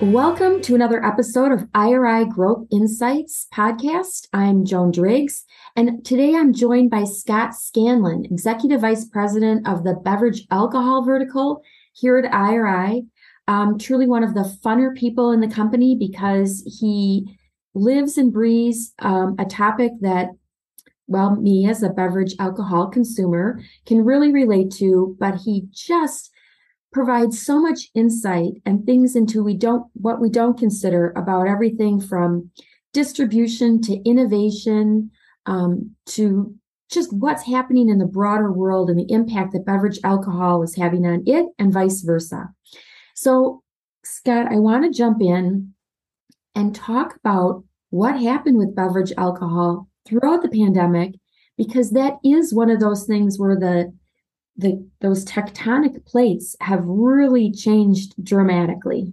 Welcome to another episode of IRI Growth Insights podcast. I'm Joan Driggs, and today I'm joined by Scott Scanlon, Executive Vice President of the Beverage Alcohol Vertical here at IRI. Um, truly one of the funner people in the company because he lives and breathes um, a topic that, well, me as a beverage alcohol consumer can really relate to, but he just provides so much insight and things into we don't what we don't consider about everything from distribution to innovation um, to just what's happening in the broader world and the impact that beverage alcohol is having on it and vice versa. So, Scott, I want to jump in and talk about what happened with beverage alcohol throughout the pandemic because that is one of those things where the the those tectonic plates have really changed dramatically.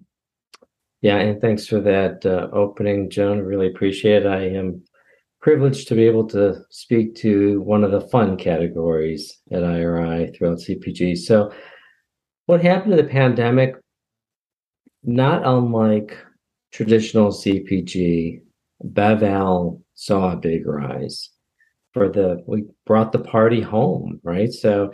Yeah, and thanks for that uh, opening, Joan. Really appreciate it. I am privileged to be able to speak to one of the fun categories at IRI throughout CPG. So, what happened to the pandemic? Not unlike traditional CPG, Beval saw a big rise for the we brought the party home, right? So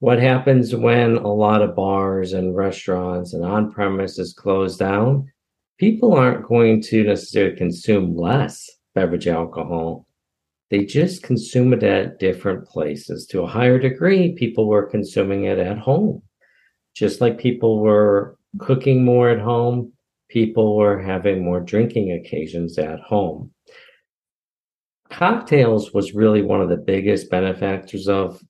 what happens when a lot of bars and restaurants and on premises close down? People aren't going to necessarily consume less beverage alcohol. They just consume it at different places. To a higher degree, people were consuming it at home. Just like people were cooking more at home, people were having more drinking occasions at home. Cocktails was really one of the biggest benefactors of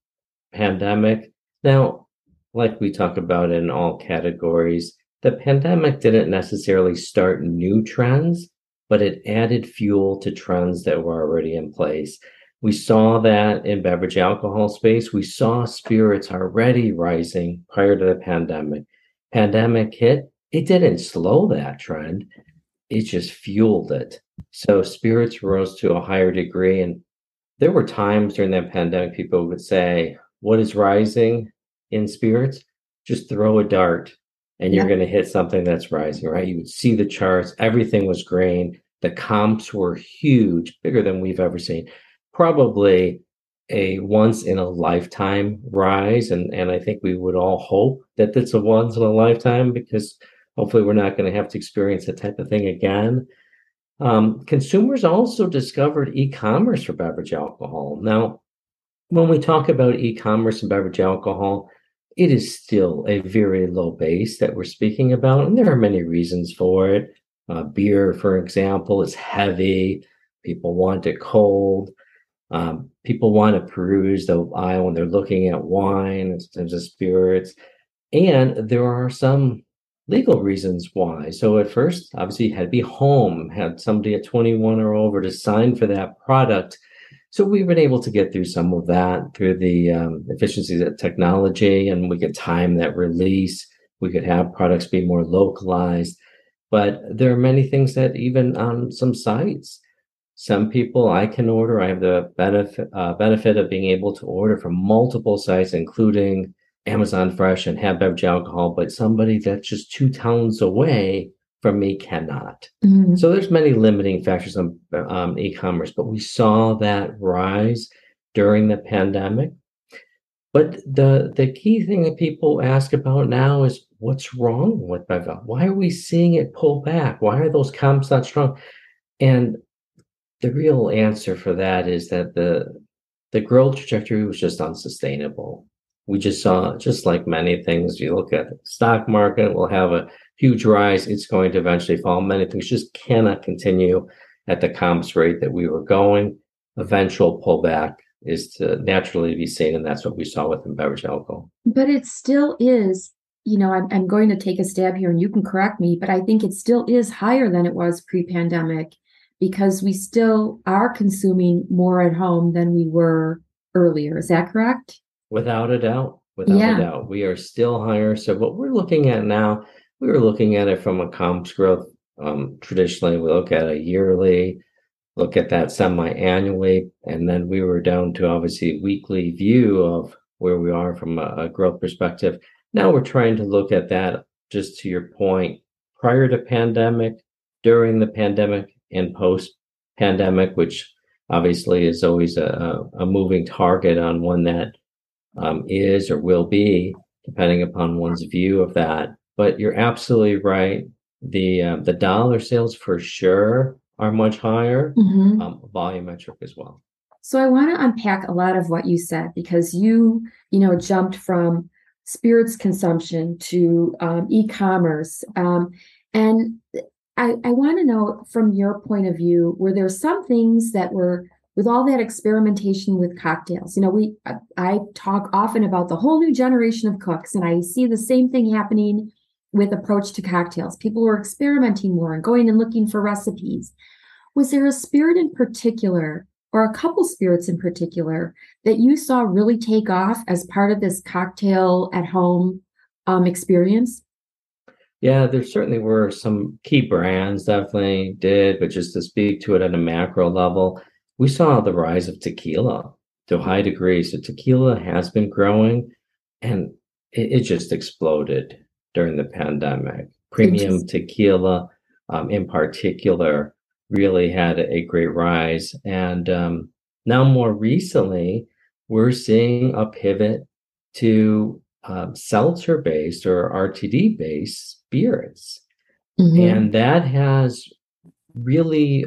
pandemic now, like we talk about in all categories, the pandemic didn't necessarily start new trends, but it added fuel to trends that were already in place. We saw that in beverage alcohol space. We saw spirits already rising prior to the pandemic. Pandemic hit, it didn't slow that trend. It just fueled it. So spirits rose to a higher degree. And there were times during that pandemic, people would say, what is rising in spirits, just throw a dart and you're yeah. going to hit something that's rising, right? You would see the charts, everything was green. The comps were huge, bigger than we've ever seen. Probably a once in a lifetime rise. And, and I think we would all hope that it's a once in a lifetime because hopefully we're not going to have to experience that type of thing again. Um, consumers also discovered e commerce for beverage alcohol. Now, when we talk about e-commerce and beverage alcohol, it is still a very low base that we're speaking about, and there are many reasons for it. Uh, beer, for example, is heavy. People want it cold. Um, people want to peruse the aisle when they're looking at wine instead of spirits. And there are some legal reasons why. So at first, obviously, you had to be home, had somebody at 21 or over to sign for that product so we've been able to get through some of that through the um, efficiencies of technology, and we could time that release. We could have products be more localized. But there are many things that even on some sites, some people I can order. I have the benefit uh, benefit of being able to order from multiple sites, including Amazon Fresh and have beverage alcohol. But somebody that's just two towns away from me cannot. Mm-hmm. So there's many limiting factors on um, e-commerce, but we saw that rise during the pandemic. But the the key thing that people ask about now is what's wrong with Beval? Why are we seeing it pull back? Why are those comps not strong? And the real answer for that is that the the growth trajectory was just unsustainable. We just saw, just like many things, you look at the stock market, we'll have a huge rise, it's going to eventually fall. Many things just cannot continue at the comps rate that we were going. Eventual pullback is to naturally be seen, and that's what we saw with beverage alcohol. But it still is, you know, I'm, I'm going to take a stab here, and you can correct me, but I think it still is higher than it was pre-pandemic because we still are consuming more at home than we were earlier. Is that correct? Without a doubt. Without yeah. a doubt. We are still higher. So what we're looking at now, we were looking at it from a comps growth. Um, traditionally, we look at a yearly, look at that semi-annually, and then we were down to obviously weekly view of where we are from a, a growth perspective. Now we're trying to look at that just to your point, prior to pandemic, during the pandemic, and post pandemic, which obviously is always a, a moving target on one that um, is or will be, depending upon one's view of that. But you're absolutely right. The uh, the dollar sales for sure are much higher, mm-hmm. um, volumetric as well. So I want to unpack a lot of what you said because you you know jumped from spirits consumption to um, e-commerce um, and I, I want to know from your point of view, were there some things that were with all that experimentation with cocktails? You know, we I talk often about the whole new generation of cooks, and I see the same thing happening with approach to cocktails. People were experimenting more and going and looking for recipes. Was there a spirit in particular, or a couple spirits in particular, that you saw really take off as part of this cocktail at home um, experience? Yeah, there certainly were some key brands definitely did, but just to speak to it at a macro level, we saw the rise of tequila to a high degree. So tequila has been growing and it, it just exploded during the pandemic. Premium tequila, um, in particular, really had a great rise. And um, now, more recently, we're seeing a pivot to um, seltzer based or RTD based spirits. Mm-hmm. And that has really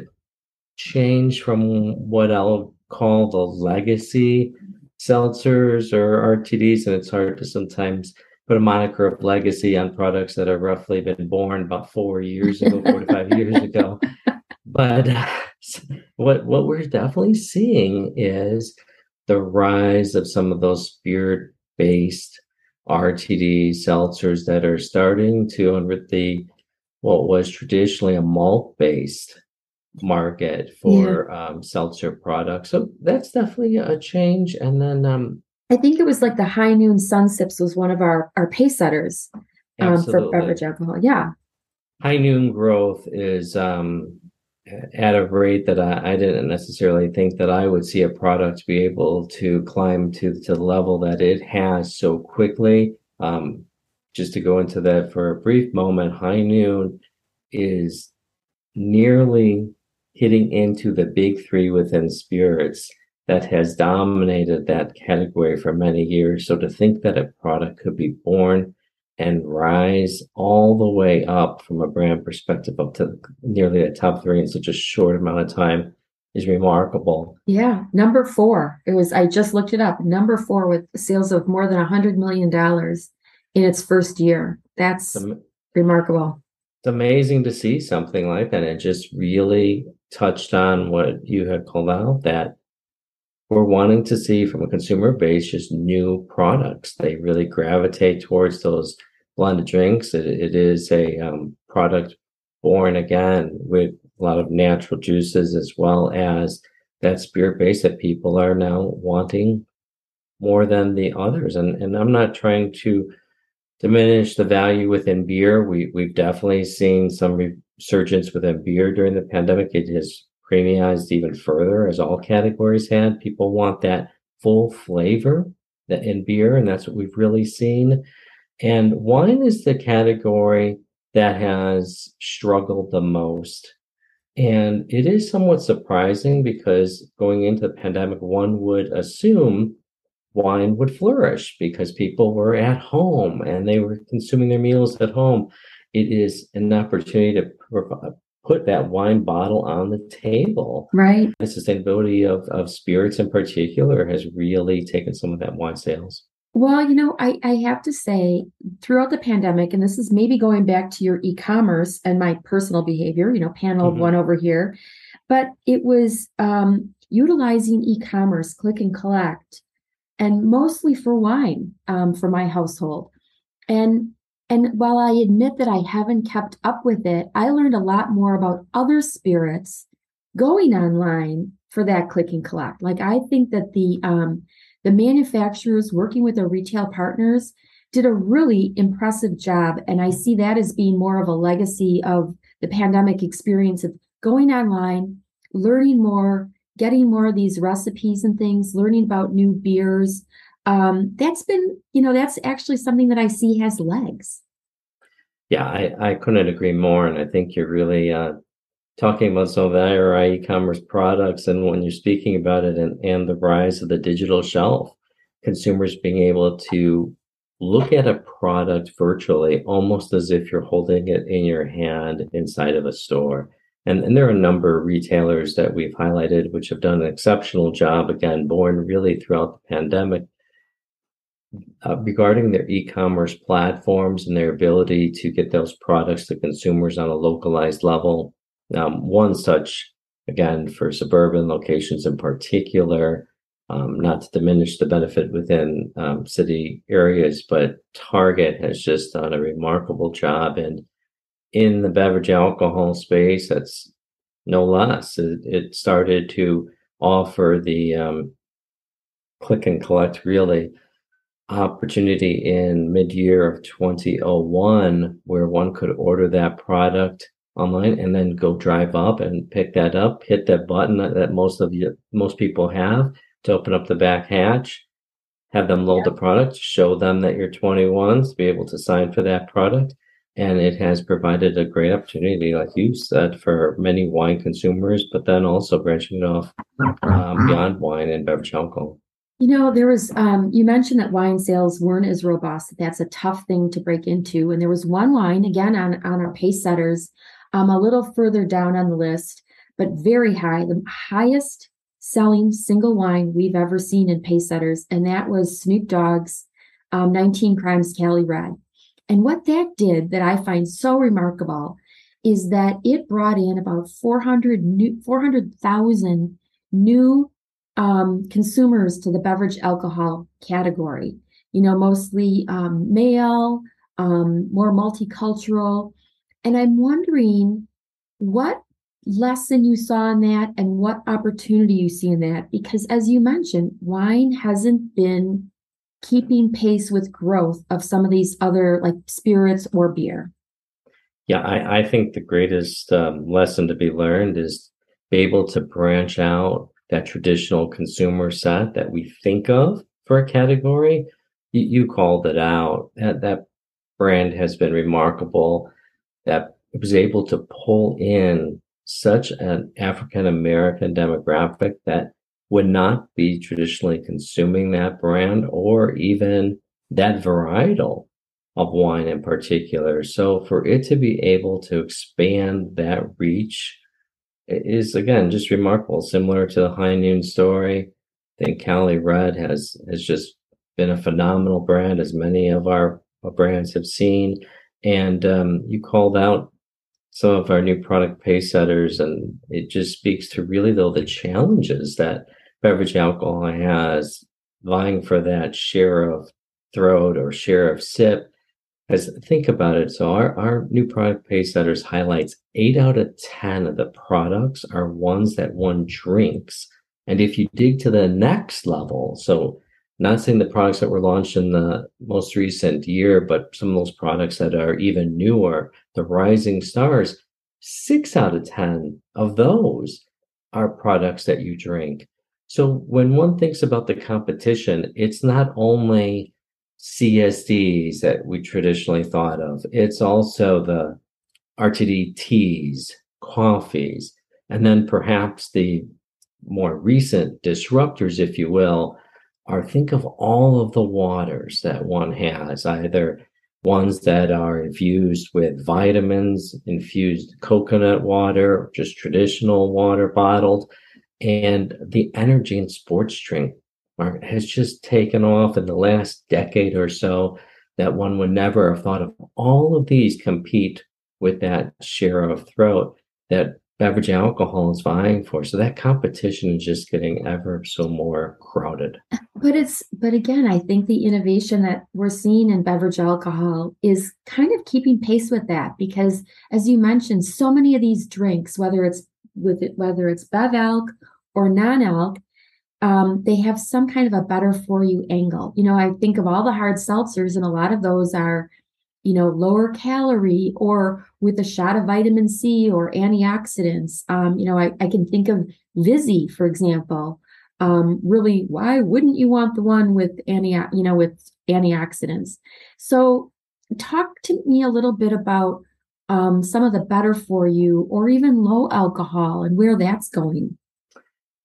changed from what I'll call the legacy seltzers or RTDs. And it's hard to sometimes put a moniker of legacy on products that have roughly been born about four years ago, four to five years ago. But what what we're definitely seeing is the rise of some of those spirit based RTD seltzers that are starting to with the what was traditionally a malt based market for yeah. um, seltzer products. So that's definitely a change. And then um, I think it was like the High Noon Sun Sips was one of our our pace setters um, for beverage alcohol. Yeah. High Noon growth is um, at a rate that I, I, didn't necessarily think that I would see a product be able to climb to, to the level that it has so quickly. Um, just to go into that for a brief moment, High Noon is nearly hitting into the big three within spirits that has dominated that category for many years. So to think that a product could be born and rise all the way up from a brand perspective up to nearly the top three in such a short amount of time is remarkable. Yeah. Number four. It was, I just looked it up. Number four with sales of more than a hundred million dollars in its first year. That's am- remarkable. It's amazing to see something like that. It just really touched on what you had called out that we're wanting to see from a consumer base just new products. They really gravitate towards those blended drinks. it, it is a um, product born again with a lot of natural juices as well as that spirit base that people are now wanting more than the others. And and I'm not trying to diminish the value within beer. We we've definitely seen some resurgence within beer during the pandemic. It has premiumized even further as all categories had. People want that full flavor that in beer, and that's what we've really seen. And wine is the category that has struggled the most. And it is somewhat surprising because going into the pandemic, one would assume wine would flourish because people were at home and they were consuming their meals at home. It is an opportunity to put that wine bottle on the table. Right. The sustainability of, of spirits in particular has really taken some of that wine sales. Well, you know, I, I have to say, throughout the pandemic, and this is maybe going back to your e commerce and my personal behavior, you know, panel mm-hmm. one over here, but it was, um, utilizing e-commerce, click and collect, and mostly for wine um, for my household. And and while I admit that I haven't kept up with it, I learned a lot more about other spirits going online for that click and collect. Like I think that the um, the manufacturers working with their retail partners did a really impressive job, and I see that as being more of a legacy of the pandemic experience of going online, learning more, getting more of these recipes and things, learning about new beers. Um, that's been, you know, that's actually something that I see has legs. Yeah, I, I couldn't agree more. And I think you're really uh, talking about some of IRI e-commerce products and when you're speaking about it and, and the rise of the digital shelf, consumers being able to look at a product virtually almost as if you're holding it in your hand inside of a store. And, and there are a number of retailers that we've highlighted which have done an exceptional job, again, born really throughout the pandemic, uh, regarding their e-commerce platforms and their ability to get those products to consumers on a localized level um, one such, again, for suburban locations in particular, um, not to diminish the benefit within um, city areas, but Target has just done a remarkable job. And in the beverage alcohol space, that's no less. It, it started to offer the um, click and collect really opportunity in mid-year of 2001 where one could order that product online and then go drive up and pick that up, hit that button that most of you, most people have to open up the back hatch, have them load the product, show them that you're 21 to be able to sign for that product. And it has provided a great opportunity, like you said, for many wine consumers, but then also branching it off um, beyond wine and beverage alcohol. You know, there was, um, you mentioned that wine sales weren't as robust. That's a tough thing to break into. And there was one wine, again, on, on our pace setters um, a little further down on the list, but very high, the highest selling single wine we've ever seen in pace setters, and that was Snoop Dogg's um, 19 Crimes Cali Red. And what that did that I find so remarkable is that it brought in about 400 new 400,000 new um, consumers to the beverage alcohol category. You know, mostly um, male, um, more multicultural, and I'm wondering what lesson you saw in that and what opportunity you see in that. Because as you mentioned, wine hasn't been keeping pace with growth of some of these other like spirits or beer. Yeah, I, I think the greatest um, lesson to be learned is be able to branch out that traditional consumer set that we think of for a category. You, you called it out. That that brand has been remarkable that was able to pull in such an African American demographic that would not be traditionally consuming that brand or even that varietal of wine in particular. So for it to be able to expand that reach is again just remarkable, similar to the High Noon story. I think Cali Red has has just been a phenomenal brand, as many of our brands have seen. And um, you called out some of our new product pace setters, and it just speaks to really though the challenges that beverage alcohol has vying for that share of throat or share of sip. As think about it, so our, our new product pace setters highlights eight out of ten of the products are ones that one drinks. And if you dig to the next level, so not saying the products that were launched in the most recent year, but some of those products that are even newer, the rising stars, six out of 10 of those are products that you drink. So when one thinks about the competition, it's not only CSDs that we traditionally thought of, it's also the RTD teas, coffees, and then perhaps the more recent disruptors, if you will, are think of all of the waters that one has, either ones that are infused with vitamins, infused coconut water, just traditional water bottled, and the energy and sports drink market has just taken off in the last decade or so that one would never have thought of. All of these compete with that share of throat that beverage alcohol is vying for. So that competition is just getting ever so more crowded. But it's but again, I think the innovation that we're seeing in beverage alcohol is kind of keeping pace with that because as you mentioned, so many of these drinks, whether it's with it, whether it's bev alc or non-alc, um, they have some kind of a better for you angle. You know, I think of all the hard seltzers, and a lot of those are you know, lower calorie or with a shot of vitamin C or antioxidants. Um, you know, I, I can think of Vizzy, for example. Um, really, why wouldn't you want the one with anti, you know, with antioxidants? So, talk to me a little bit about um, some of the better for you or even low alcohol and where that's going.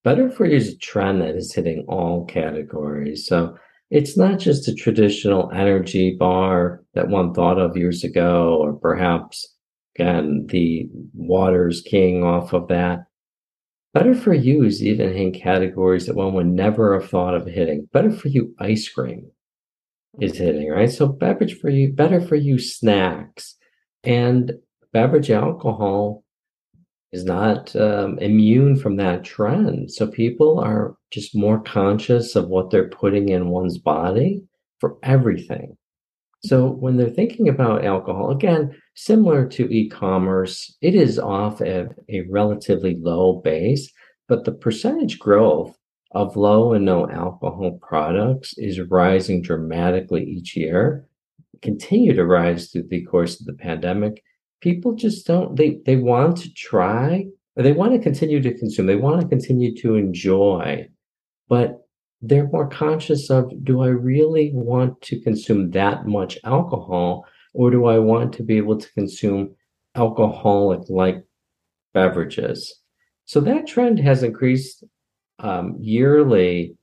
Better for you is a trend that is hitting all categories. So, it's not just a traditional energy bar that one thought of years ago, or perhaps again the waters king off of that. Better for you is even in categories that one would never have thought of hitting. Better for you ice cream is hitting, right? So beverage for you, better for you snacks and beverage alcohol is not um, immune from that trend. So people are just more conscious of what they're putting in one's body for everything. So when they're thinking about alcohol, again, similar to e-commerce, it is off at a relatively low base, but the percentage growth of low and no alcohol products is rising dramatically each year, continue to rise through the course of the pandemic people just don't they they want to try or they want to continue to consume they want to continue to enjoy but they're more conscious of do i really want to consume that much alcohol or do i want to be able to consume alcoholic like beverages? So that trend has increased um, yearly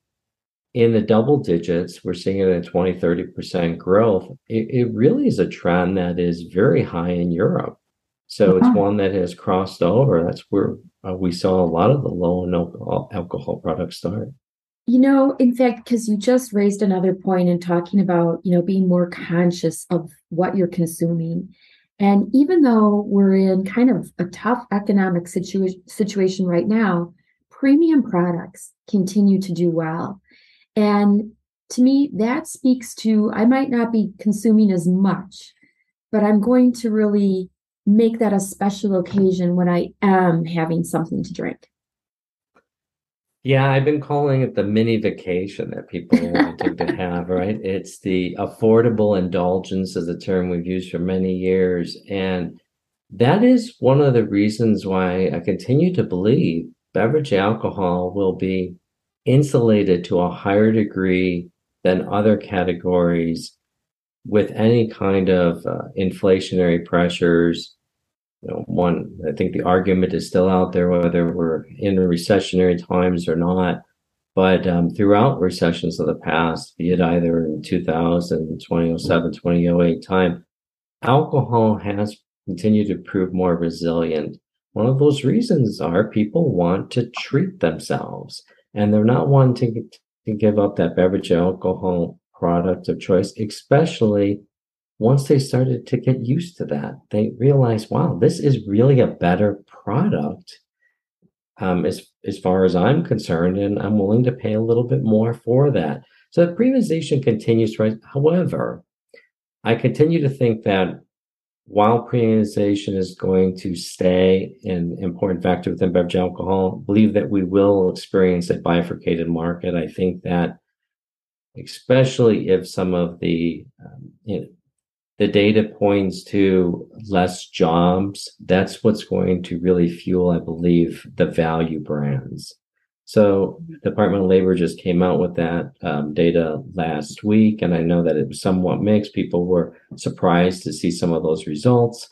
in the double digits, we're seeing it at 20, 30% growth. It, it really is a trend that is very high in Europe. So it's one that has crossed over. That's where uh, we saw a lot of the low and alcohol, alcohol products start. You know, in fact, because you just raised another point in talking about, you know, being more conscious of what you're consuming. And even though we're in kind of a tough economic situa- situation right now, premium products continue to do well. And to me, that speaks to I might not be consuming as much, but I'm going to really make that a special occasion when I am having something to drink. Yeah, I've been calling it the mini vacation that people want to have, right? It's the affordable indulgence is a term we've used for many years. And that is one of the reasons why I continue to believe beverage alcohol will be insulated to a higher degree than other categories with any kind of uh, inflationary pressures. You know, one, I think the argument is still out there whether we're in recessionary times or not. But um, throughout recessions of the past, be it either in 2000, 2007, 2008 time, alcohol has continued to prove more resilient. One of those reasons are people want to treat themselves and they're not wanting to give up that beverage alcohol product of choice, especially once they started to get used to that. They realize, wow, this is really a better product um, as, as far as I'm concerned, and I'm willing to pay a little bit more for that. So the premiumization continues, right? However, I continue to think that while premiumization is going to stay an important factor within beverage alcohol, believe that we will experience a bifurcated market. I think that, especially if some of the um, you know, the data points to less jobs, that's what's going to really fuel, I believe, the value brands. So Department of Labor just came out with that um, data last week, and I know that it was somewhat mixed. People were surprised to see some of those results.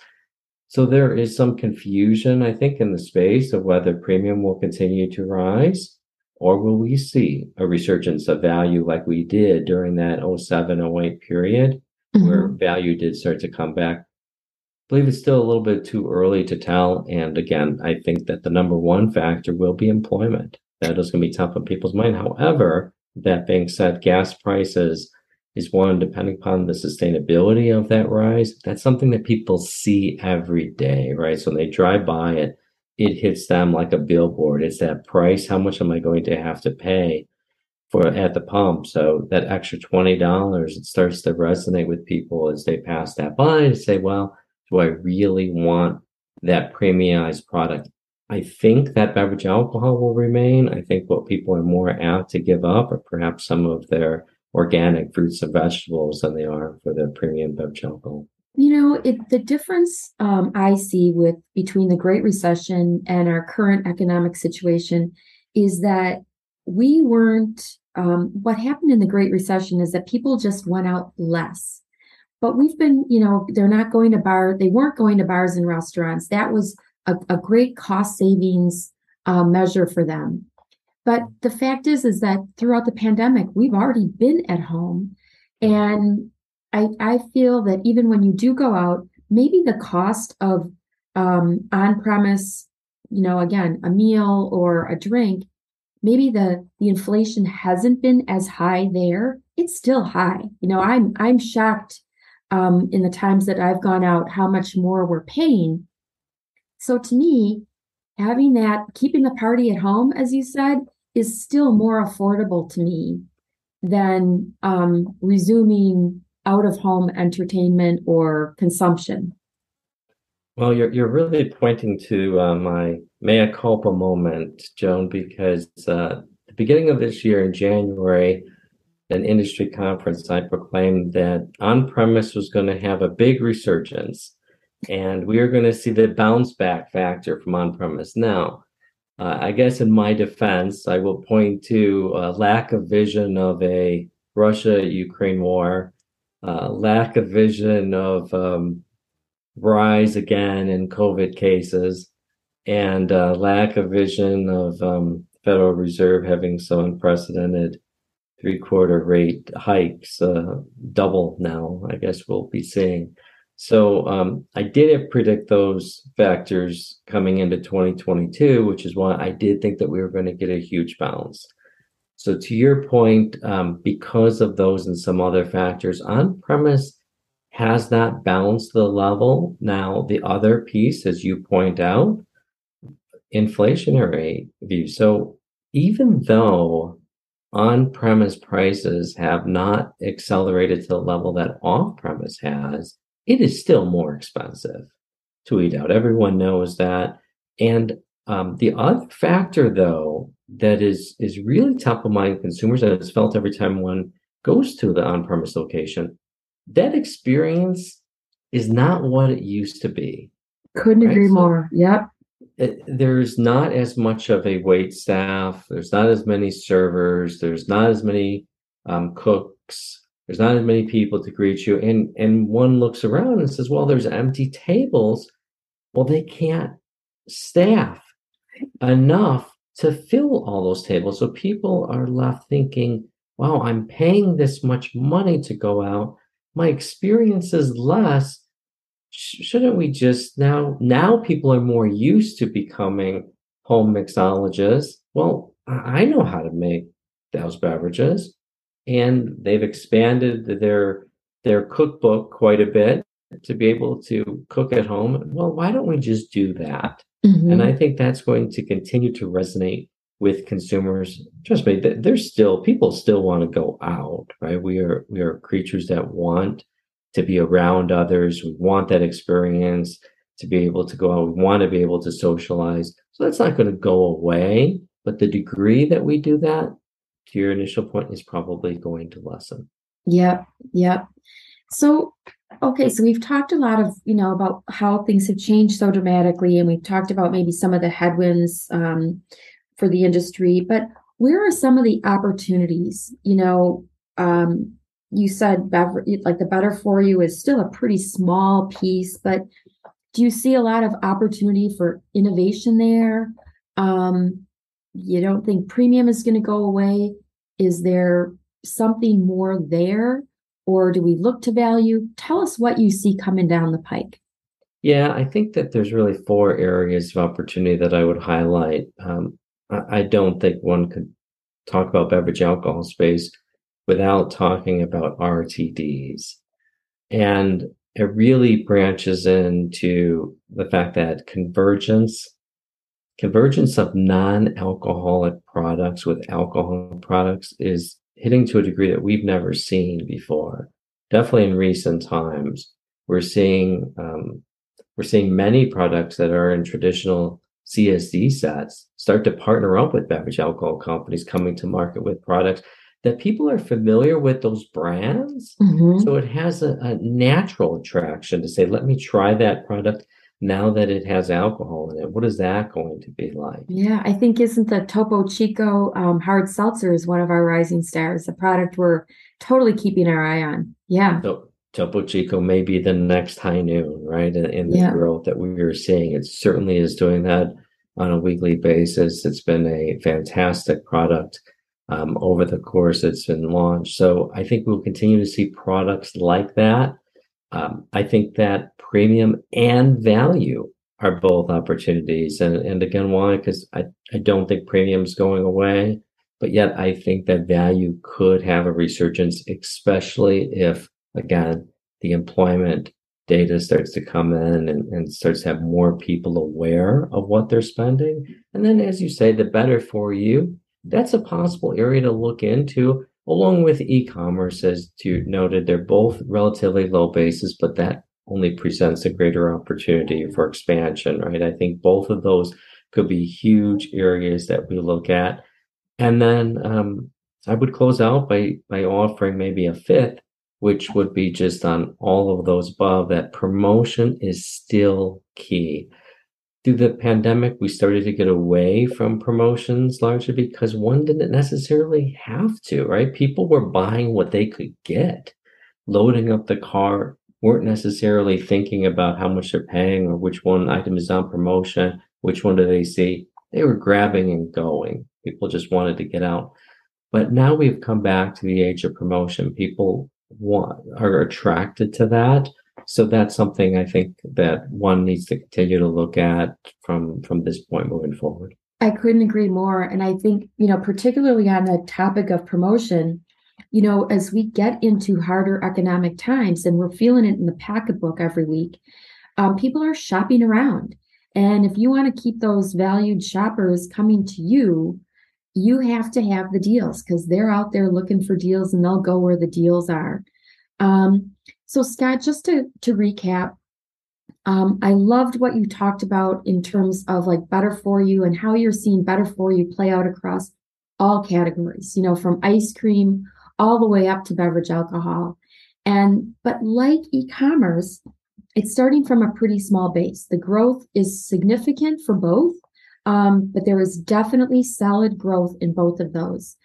So there is some confusion, I think, in the space of whether premium will continue to rise or will we see a resurgence of value like we did during that 07, 08 period mm-hmm. where value did start to come back. I believe it's still a little bit too early to tell. And again, I think that the number one factor will be employment that is going to be tough on people's mind. However, that being said, gas prices is one depending upon the sustainability of that rise. That's something that people see every day, right? So when they drive by it. it hits them like a billboard. It's that price. How much am I going to have to pay for at the pump? So that extra twenty dollars, it starts to resonate with people as they pass that by and say, "Well, do I really want that premiumized product?" I think that beverage alcohol will remain. I think what people are more apt to give up are perhaps some of their organic fruits and vegetables than they are for their premium beverage alcohol. You know, it, the difference um, I see with between the Great Recession and our current economic situation is that we weren't. Um, what happened in the Great Recession is that people just went out less. But we've been, you know, they're not going to bar. They weren't going to bars and restaurants. That was a, a great cost savings uh, measure for them. But the fact is, is that throughout the pandemic, we've already been at home, and I, I feel that even when you do go out, maybe the cost of um, on premise, you know, again, a meal or a drink, maybe the the inflation hasn't been as high there. It's still high. You know, I'm I'm shocked um, in the times that I've gone out how much more we're paying. So to me, having that, keeping the party at home, as you said, is still more affordable to me than um, resuming out of home entertainment or consumption? Well, you're you're really pointing to uh, my mea culpa moment, Joan, because uh, the beginning of this year in January, an industry conference, I proclaimed that on premise was going to have a big resurgence, and we are going to see the bounce back factor from on premise. Now, uh, I guess in my defense, I will point to a lack of vision of a Russia Ukraine war uh, lack of vision of um, rise again in COVID cases, and uh, lack of vision of um, Federal Reserve having so unprecedented three quarter rate hikes, uh, double now, I guess we'll be seeing. So um, I didn't predict those factors coming into 2022, which is why I did think that we were going to get a huge bounce. So to your point, um, because of those and some other factors, on premise has that balanced the level. Now, the other piece, as you point out, inflationary view. So even though on premise prices have not accelerated to the level that off premise has, it is still more expensive to eat out. Everyone knows that. And um, the other factor, though, that is is really top of mind consumers, and it's felt every time one goes to the on-premise location, that experience is not what it used to be. Couldn't right? agree so more. Yep. It, there's not as much of a wait staff. There's not as many servers. There's not as many um, cooks. There's not as many people to greet you. And and one looks around and says, "Well, there's empty tables." Well, they can't staff enough to fill all those tables. So people are left thinking, wow, I'm paying this much money to go out. My experience is less. Shouldn't we just now? Now people are more used to becoming home mixologists. Well, I know how to make those beverages, and they've expanded their their cookbook quite a bit to be able to cook at home. Well, why don't we just do that? Mm-hmm. And I think that's going to continue to resonate with consumers. Trust me, there's still people still want to go out, right? We are we are creatures that want to be around others. We want that experience to be able to go out. We want to be able to socialize. So that's not going to go away. But the degree that we do that, your initial point, is probably going to lessen. Yep. Yep. So Okay, so we've talked a lot of, you know, about how things have changed so dramatically, and we've talked about maybe some of the headwinds um, for the industry. But where are some of the opportunities? You know, um, you said bever- like the better for you is still a pretty small piece, but do you see a lot of opportunity for innovation there? Um, you don't think premium is going to go away? Is there something more there? or do we look to value? Tell us what you see coming down the pike. Yeah, I think that there's really four areas of opportunity that I would highlight. Um, I, I don't think one could talk about beverage alcohol space without talking about RTDs. And it really branches into the fact that convergence convergence of non-alcoholic products with alcohol products is hitting to a degree that we've never seen before. Definitely in recent times, we're seeing um, we're seeing many products that are in traditional CSD sets start to partner up with beverage alcohol companies coming to market with products that people are familiar with those brands. Mm-hmm. So it has a, a, natural attraction to say, let me try that product now that it has alcohol in it. What is that going to be like? Yeah, I think isn't the Topo Chico um, hard seltzer is one of our rising stars, a product we're totally keeping our eye on. Yeah. So, Topo Chico may be the next high noon, right? In, in the yeah. growth that we are seeing. It certainly is doing that on a weekly basis. It's been a fantastic product um, over the course it's been launched. So I think we'll continue to see products like that. Um, I think that premium and value are both opportunities. And, and again, why? Because I, I don't think premium is going away, but yet I think that value could have a resurgence, especially if, again, the employment data starts to come in and, and starts to have more people aware of what they're spending. And then, as you say, the better for you that's a possible area to look into along with e-commerce as you noted they're both relatively low bases but that only presents a greater opportunity for expansion right? I think both of those could be huge areas that we look at. And then um, i would close out by by offering maybe a fifth which would be just on all of those above that promotion is still key through the pandemic, we started to get away from promotions largely because one didn't necessarily have to, right? People were buying what they could get, loading up the car, weren't necessarily thinking about how much they're paying or which one item is on promotion, which one do they see. They were grabbing and going. People just wanted to get out. But now we've come back to the age of promotion. People want, are attracted to that so that's something I think that one needs to continue to look at from from this point moving forward. I couldn't agree more. And I think, you know, particularly on the topic of promotion, you know, as we get into harder economic times and we're feeling it in the pocketbook every week, um, people are shopping around. And if you want to keep those valued shoppers coming to you, you have to have the deals because they're out there looking for deals and they'll go where the deals are. Um, so, Scott, just to, to recap, um, I loved what you talked about in terms of like better for you and how you're seeing better for you play out across all categories, you know, from ice cream all the way up to beverage alcohol. And, but like e commerce, it's starting from a pretty small base. The growth is significant for both, um, but there is definitely solid growth in both of those.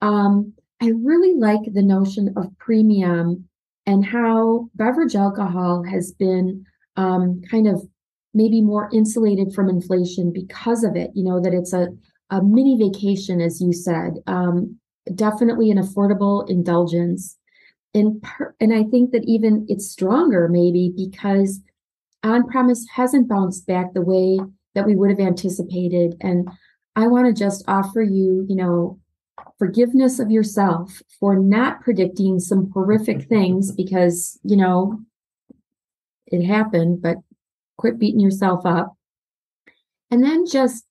Um, I really like the notion of premium and how beverage alcohol has been um, kind of maybe more insulated from inflation because of it. You know, that it's a, a mini vacation, as you said, um, definitely an affordable indulgence. And, per- and I think that even it's stronger maybe because on premise hasn't bounced back the way that we would have anticipated. And I want to just offer you, you know, forgiveness of yourself for not predicting some horrific things because, you know, it happened, but quit beating yourself up. And then just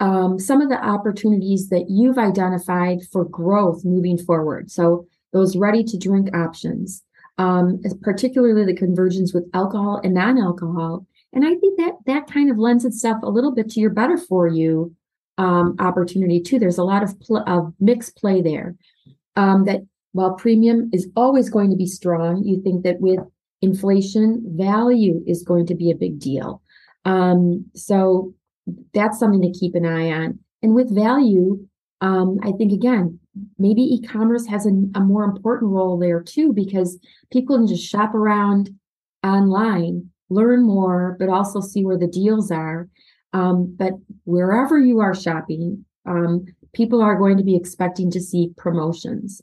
um, some of the opportunities that you've identified for growth moving forward. So, those ready to drink options, um, particularly the conversions with alcohol and non alcohol. And I think that that kind of lends itself a little bit to your better for you um, opportunity too. There's a lot of, pl- of mixed play there. Um, that while premium is always going to be strong, you think that with inflation, value is going to be a big deal. Um, so that's something to keep an eye on. And with value, um, I think again, maybe e-commerce has a, a more important role there too, because people can just shop around online, learn more, but also see where the deals are. Um, but wherever you are shopping, um, people are going to be expecting to see promotions.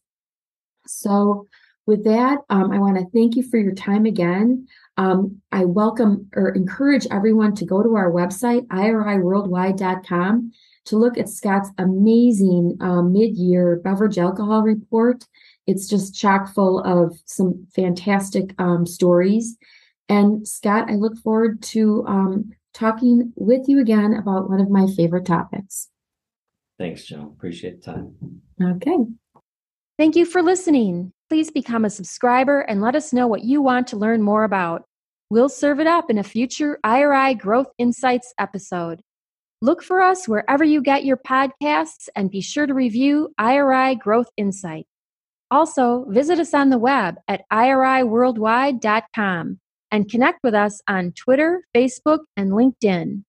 So, with that, um, I want to thank you for your time again. Um, I welcome or encourage everyone to go to our website, iriworldwide.com, to look at Scott's amazing um, mid year beverage alcohol report. It's just chock full of some fantastic um, stories. And Scott, I look forward to um, talking with you again about one of my favorite topics. Thanks, Joe. Appreciate the time. Okay. Thank you for listening. Please become a subscriber and let us know what you want to learn more about. We'll serve it up in a future IRI Growth Insights episode. Look for us wherever you get your podcasts and be sure to review IRI Growth Insight. Also, visit us on the web at iriworldwide.com and connect with us on Twitter, Facebook, and LinkedIn.